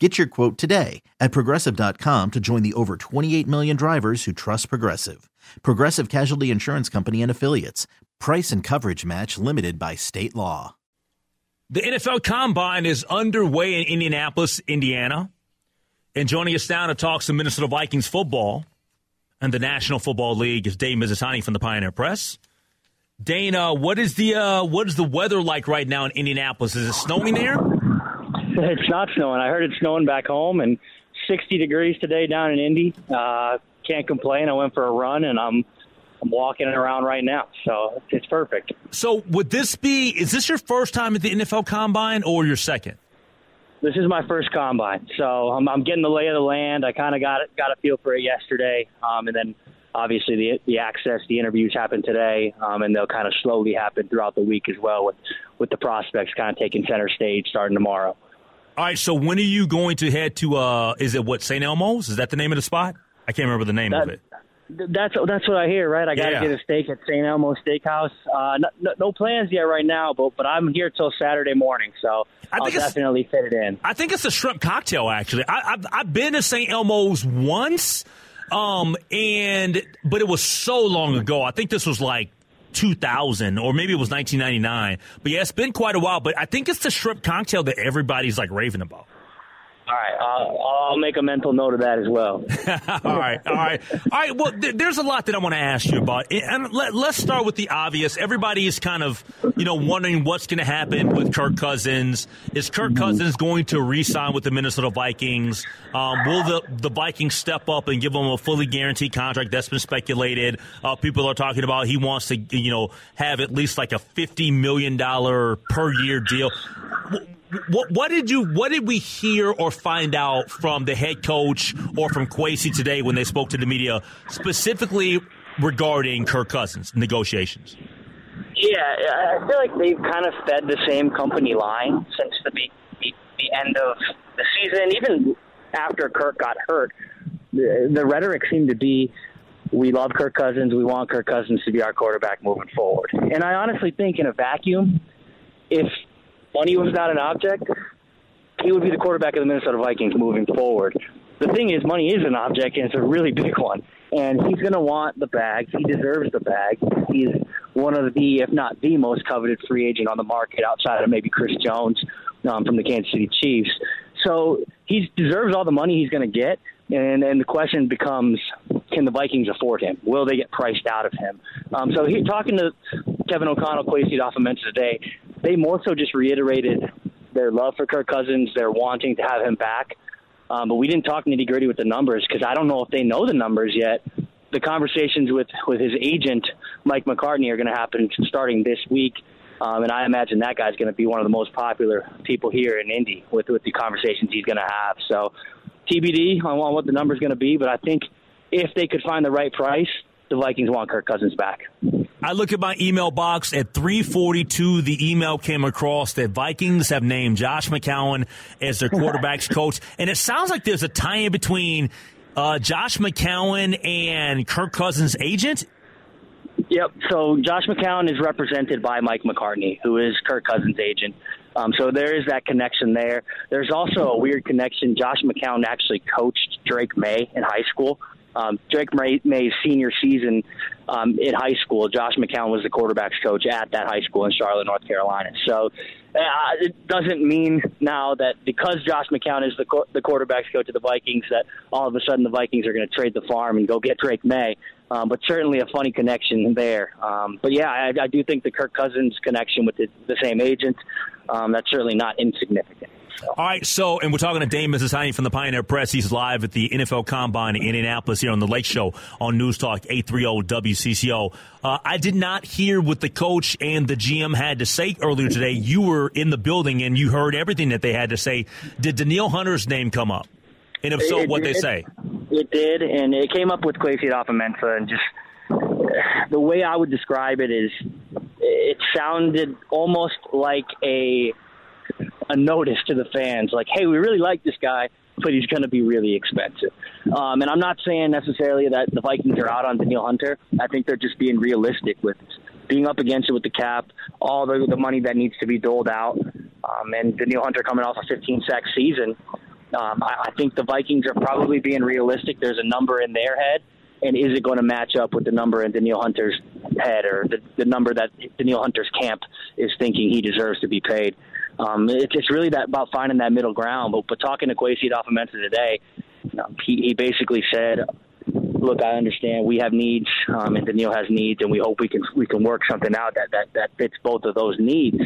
Get your quote today at progressive.com to join the over 28 million drivers who trust Progressive. Progressive Casualty Insurance Company and Affiliates. Price and coverage match limited by state law. The NFL Combine is underway in Indianapolis, Indiana. And joining us now to talk some Minnesota Vikings football and the National Football League is Dane Mizutani from the Pioneer Press. Dana, what is the uh, what is the weather like right now in Indianapolis? Is it snowing there? It's not snowing. I heard it's snowing back home, and 60 degrees today down in Indy. Uh, can't complain. I went for a run, and I'm I'm walking around right now, so it's perfect. So, would this be? Is this your first time at the NFL Combine, or your second? This is my first combine, so I'm, I'm getting the lay of the land. I kind of got got a feel for it yesterday, um, and then obviously the the access, the interviews happen today, um, and they'll kind of slowly happen throughout the week as well, with with the prospects kind of taking center stage starting tomorrow. All right. So when are you going to head to? uh Is it what St. Elmo's? Is that the name of the spot? I can't remember the name that, of it. That's that's what I hear, right? I got to Yeah. get a steak at St. Elmo's Steakhouse. Uh, no, no, plans yet right now, but but I'm here till Saturday morning, so I I'll think it's- definitely fit it in. I think it's a shrimp cocktail. Actually, I, I've I've been to St. Elmo's once, um, and but it was so long ago. I think this was like 2000 or maybe it was 1999. But yeah, it's been quite a while. But I think it's the shrimp cocktail that everybody's like raving about. All right, I'll, I'll make a mental note of that as well. all right, all right, all right. Well, th- there's a lot that I want to ask you about, and let, let's start with the obvious. Everybody is kind of, you know, wondering what's going to happen with Kirk Cousins. Is Kirk Cousins going to re-sign with the Minnesota Vikings? Um, will the the Vikings step up and give him a fully guaranteed contract? That's been speculated. Uh, people are talking about he wants to, you know, have at least like a fifty million dollar per year deal. What, what did you what did we hear or find out from the head coach or from Kwesi today when they spoke to the media specifically regarding Kirk Cousins negotiations? Yeah, I feel like they've kind of fed the same company line since the the, the end of the season. Even after Kirk got hurt, the, the rhetoric seemed to be, "We love Kirk Cousins. We want Kirk Cousins to be our quarterback moving forward." And I honestly think, in a vacuum, if money was not an object, he would be the quarterback of the Minnesota Vikings moving forward. The thing is, money is an object, and it's a really big one. And he's going to want the bag. He deserves the bag. He's one of the, if not the most coveted free agent on the market outside of maybe Chris Jones um, from the Kansas City Chiefs. So he deserves all the money he's going to get. And, and the question becomes, can the Vikings afford him? Will they get priced out of him? Um, so he, talking to Kevin O'Connell, Kwesi mentioned today, they more so just reiterated their love for Kirk Cousins, their wanting to have him back. Um, but we didn't talk nitty gritty with the numbers because I don't know if they know the numbers yet. The conversations with, with his agent, Mike McCartney, are going to happen starting this week. Um, and I imagine that guy's going to be one of the most popular people here in Indy with, with the conversations he's going to have. So TBD on, on what the number's going to be. But I think if they could find the right price, the Vikings want Kirk Cousins back. I look at my email box at 342. The email came across that Vikings have named Josh McCown as their quarterbacks coach. And it sounds like there's a tie in between uh, Josh McCown and Kirk Cousins' agent. Yep. So Josh McCown is represented by Mike McCartney, who is Kirk Cousins' agent. Um, so there is that connection there. There's also a weird connection. Josh McCown actually coached Drake Maye in high school, Um, Drake Maye's senior season um, in high school, Josh McCown was the quarterbacks coach at that high school in Charlotte, North Carolina. So uh, it doesn't mean now that because Josh McCown is the co- the quarterbacks coach of the Vikings that all of a sudden the Vikings are going to trade the farm and go get Drake Maye. Um, but certainly a funny connection there. Um, but yeah, I, I do think the Kirk Cousins connection with the, the same agent um, that's certainly not insignificant. All right, so, and we're talking to Dane Mizutani from the Pioneer Press. He's live at the NFL Combine in Indianapolis here on the Lake Show on News Talk 830 WCCO. Uh, I did not hear what the coach and the GM had to say earlier today. You were in the building and you heard everything that they had to say. Did Danielle Hunter's name come up? And if so, what they say? It did, and it came up with Kwesi Adofo-Mensah, and just the way I would describe it is, it sounded almost like a a notice to the fans, like, "Hey, we really like this guy, but he's going to be really expensive." Um, and I'm not saying necessarily that the Vikings are out on Danielle Hunter. I think they're just being realistic with being up against it with the cap, all the, the money that needs to be doled out, um, and Danielle Hunter coming off a 15 sack season. Um, I, I think the Vikings are probably being realistic. There's a number in their head, and is it going to match up with the number in Danielle Hunter's head or the, the number that Danielle Hunter's camp is thinking he deserves to be paid? Um, it's, it's really that about finding that middle ground. But, but talking to Kwesi Adofo-Mensah today, you know, he, he basically said, "Look, I understand we have needs, um, and Danielle has needs, and we hope we can we can work something out that that, that fits both of those needs."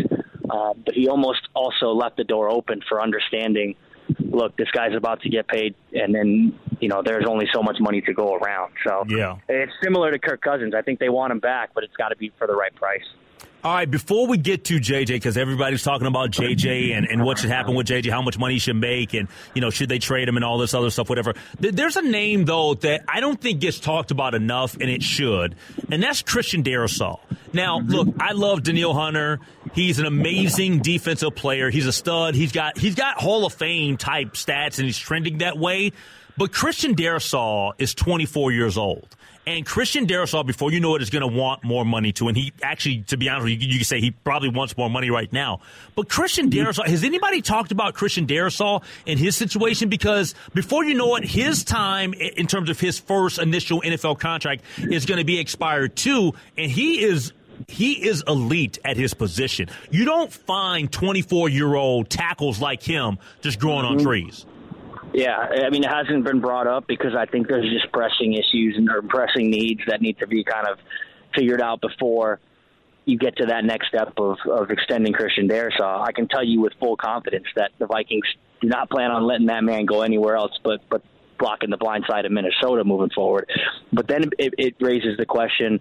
Uh, but he almost also left the door open for understanding. Look, this guy's about to get paid, and then you know there's only so much money to go around. So yeah, it's similar to Kirk Cousins. I think they want him back, but it's got to be for the right price. All right, before we get to JJ, because everybody's talking about JJ and, and what should happen with JJ, how much money he should make, and you know, should they trade him and all this other stuff, whatever. There's a name though that I don't think gets talked about enough, and it should, and that's Christian Darrisaw. Now, look, I love Danielle Hunter. He's an amazing defensive player. He's a stud. He's got he's got Hall of Fame type stats, and he's trending that way. But Christian Darrisaw is 24 years old. And Christian Darrisaw, before you know it, is going to want more money too. And he actually, to be honest with you, you can say he probably wants more money right now. But Christian Darrisaw, has anybody talked about Christian Darrisaw and his situation? Because before you know it, his time in terms of his first initial NFL contract is going to be expired too. And he is he is elite at his position. You don't find 24 year old tackles like him just growing on mm-hmm. trees. Yeah, I mean, it hasn't been brought up because I think there's just pressing issues and or pressing needs that need to be kind of figured out before you get to that next step of, of extending Christian Darrisaw. I can tell you with full confidence that the Vikings do not plan on letting that man go anywhere else but but blocking the blind side of Minnesota moving forward. But then it, it raises the question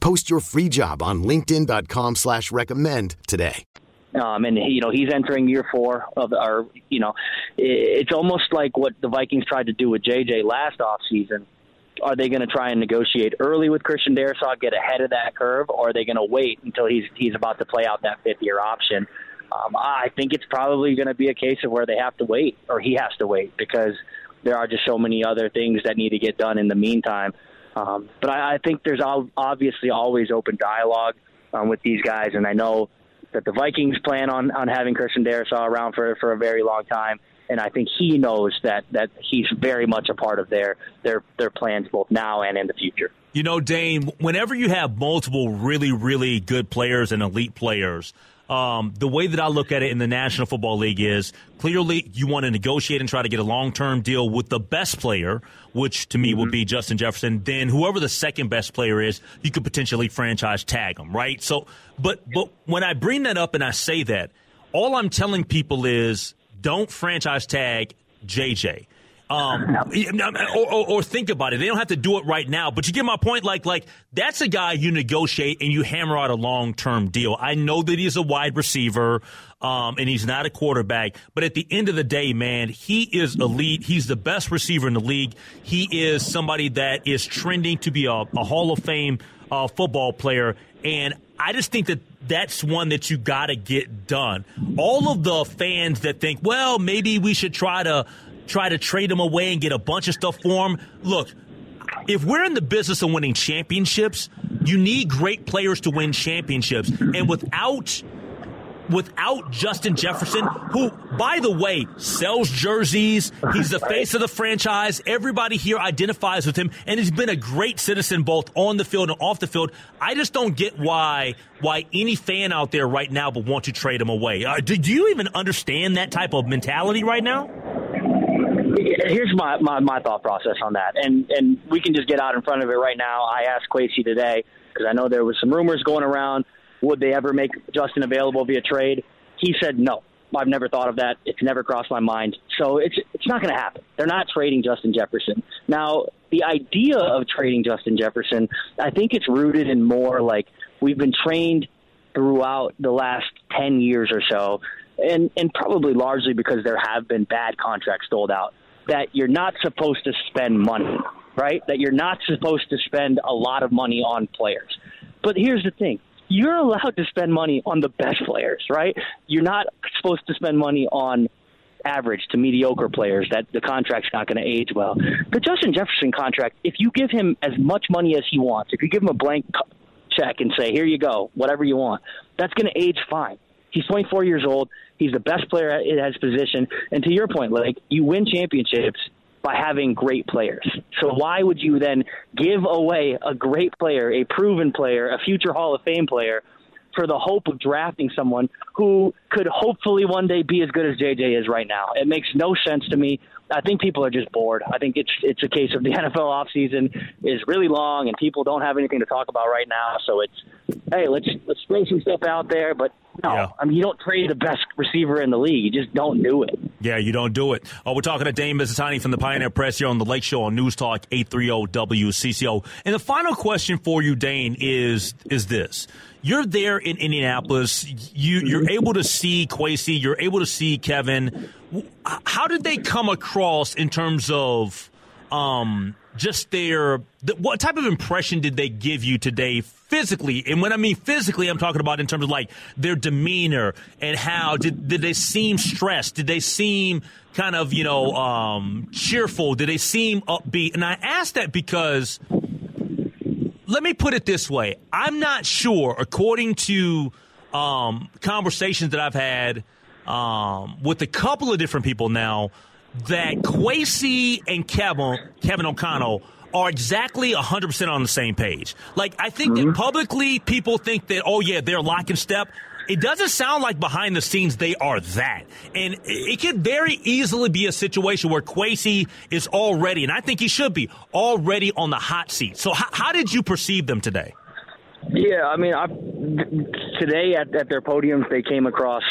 Post your free job on LinkedIn.com slash recommend today. Um, and you know he's entering year four of our. You know, it's almost like what the Vikings tried to do with JJ last offseason. Are they going to try and negotiate early with Christian Darrisaw, get ahead of that curve, or are they going to wait until he's he's about to play out that fifth year option? Um, I think it's probably going to be a case of where they have to wait, or he has to wait, because there are just so many other things that need to get done in the meantime. Um, but I, I think there's obviously always open dialogue um, with these guys, and I know that the Vikings plan on on having Christian Darrisaw around for for a very long time and I think he knows that that he's very much a part of their their their plans both now and in the future. You know, Dane, whenever you have multiple really really good players and elite players, um, the way that I look at it in the National Football League is clearly you want to negotiate and try to get a long term deal with the best player, which to me mm-hmm. would be Justin Jefferson. Then whoever the second best player is, you could potentially franchise tag them, right? So, but but when I bring that up and I say that, all I'm telling people is don't franchise tag JJ. Um, or, or, or, think about it. They don't have to do it right now, but you get my point. Like, like that's a guy you negotiate and you hammer out a long term deal. I know that he's a wide receiver, um, and he's not a quarterback, but at the end of the day, man, he is elite. He's the best receiver in the league. He is somebody that is trending to be a, a Hall of Fame uh, football player, and I just think that that's one that you got to get done. All of the fans that think, well, maybe we should try to try to trade him away and get a bunch of stuff for him. Look, if we're in the business of winning championships, you need great players to win championships. And without without Justin Jefferson, who, by the way, sells jerseys. He's the face of the franchise. Everybody here identifies with him, and he's been a great citizen both on the field and off the field. I just don't get why why any fan out there right now would want to trade him away. Uh, do, do you even understand that type of mentality right now? here's my, my, my thought process on that, and and we can just get out in front of it right now. I asked Kwesi today because I know there was some rumors going around. Would they ever make Justin available via trade? He said no. I've never thought of that. It's never crossed my mind. So it's it's not going to happen. They're not trading Justin Jefferson. Now, the idea of trading Justin Jefferson, I think it's rooted in more like we've been trained throughout the last 10 years or so and and probably largely because there have been bad contracts doled out that you're not supposed to spend money, right? That you're not supposed to spend a lot of money on players. But here's the thing you're allowed to spend money on the best players, right? You're not supposed to spend money on average to mediocre players that the contract's not going to age well. The Justin Jefferson contract, if you give him as much money as he wants, if you give him a blank check and say, here you go, whatever you want, that's going to age fine. He's 24 years old. He's the best player at his position. And to your point, like you win championships by having great players. So why would you then give away a great player, a proven player, a future Hall of Fame player for the hope of drafting someone who could hopefully one day be as good as JJ is right now? It makes no sense to me. I think people are just bored. I think it's it's a case of the NFL offseason is really long and people don't have anything to talk about right now. So it's hey, let's let's throw some stuff out there, but no, yeah. I mean you don't trade the best receiver in the league. You just don't do it. Yeah, you don't do it. Oh, we're talking to Dane Mizutani from the Pioneer Press here on the Lake Show on News Talk 830 WCCO. And the final question for you, Dane, is is this. You're there in Indianapolis. You, you're able to see Kwesi. You're able to see Kevin. How did they come across in terms of um, just their the, what type of impression did they give you today physically? And when i mean physically i'm talking about in terms of like their demeanor and how did, did they seem stressed? Did they seem kind of you know um, cheerful? Did they seem upbeat? And i ask that because let me put it this way. I'm not sure according to um, conversations that i've had um, with a couple of different people now that Kwesi and Kevin Kevin O'Connell are exactly 100% on the same page. Like, I think mm-hmm. that publicly people think that, oh, yeah, they're lock and step. It doesn't sound like behind the scenes they are that. And it could very easily be a situation where Kwesi is already, and I think he should be, already on the hot seat. So, how, how did you perceive them today? Yeah, I mean, I, today at, at their podiums, they came across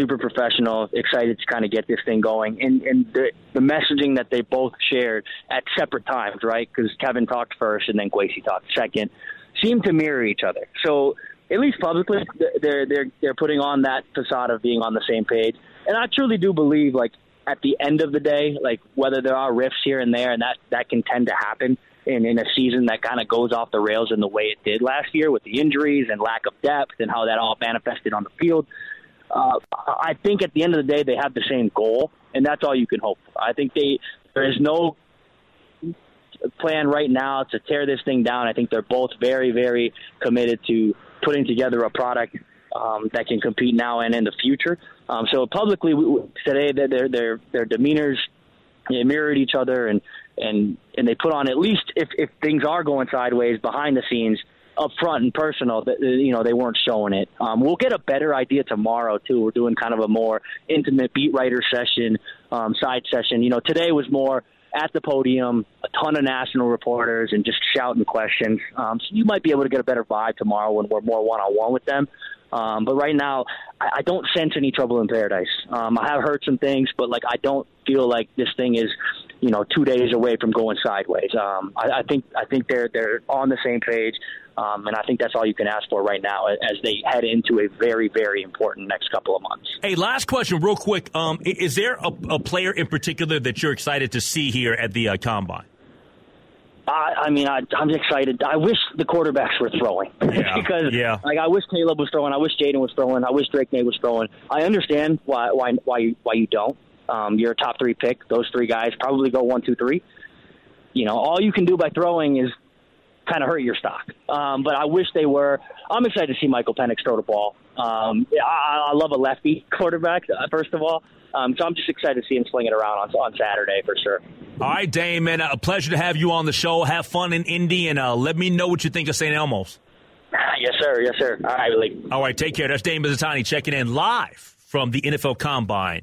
super professional, excited to kind of get this thing going. And, and the, the messaging that they both shared at separate times, right? Because Kevin talked first and then Kwesi talked second, seemed to mirror each other. So at least publicly, they're they're they're putting on that facade of being on the same page. And I truly do believe, like at the end of the day, like whether there are rifts here and there, and that that can tend to happen in, in a season that kind of goes off the rails in the way it did last year with the injuries and lack of depth and how that all manifested on the field uh, I think at the end of the day they have the same goal, and that's all you can hope for. I think they there is no plan right now to tear this thing down. I think they're both very, very committed to putting together a product um, that can compete now and in the future. Um, so publicly today, their their their demeanors they mirrored each other, and and and they put on at least if if things are going sideways behind the scenes up front and personal that you know they weren't showing it. Um, we'll get a better idea tomorrow too. We're doing kind of a more intimate beat writer session, um, side session. You know, today was more at the podium, a ton of national reporters, and just shouting questions. Um, so you might be able to get a better vibe tomorrow when we're more one on one with them. Um, but right now, I, I don't sense any trouble in paradise. Um, I have heard some things, but like I don't feel like this thing is, you know, two days away from going sideways. Um, I, I think I think they're they're on the same page. Um, and I think that's all you can ask for right now as they head into a very, very important next couple of months. Hey, last question, real quick. Um, is there a, a, player in particular that you're excited to see here at the uh, combine? I, I mean, I, I'm excited. I wish the quarterbacks were throwing yeah. because, yeah. like, I wish Caleb was throwing. I wish Jayden was throwing. I wish Drake Maye was throwing. I understand why why why you, why you don't. Um, you're a top three pick. Those three guys probably go one, two, three. You know, all you can do by throwing is kind of hurt your stock. Um, but I wish they were. I'm excited to see Michael Penix throw the ball. Um, I, I love a lefty quarterback, uh, first of all. Um, so I'm just excited to see him sling it around on, on Saturday for sure. All right, Damon, a pleasure to have you on the show. Have fun in Indy, and uh, let me know what you think of St. Elmo's. Yes, sir. Yes, sir. All right, Lee. All right, take care. That's Damon Mizutani checking in live from the NFL Combine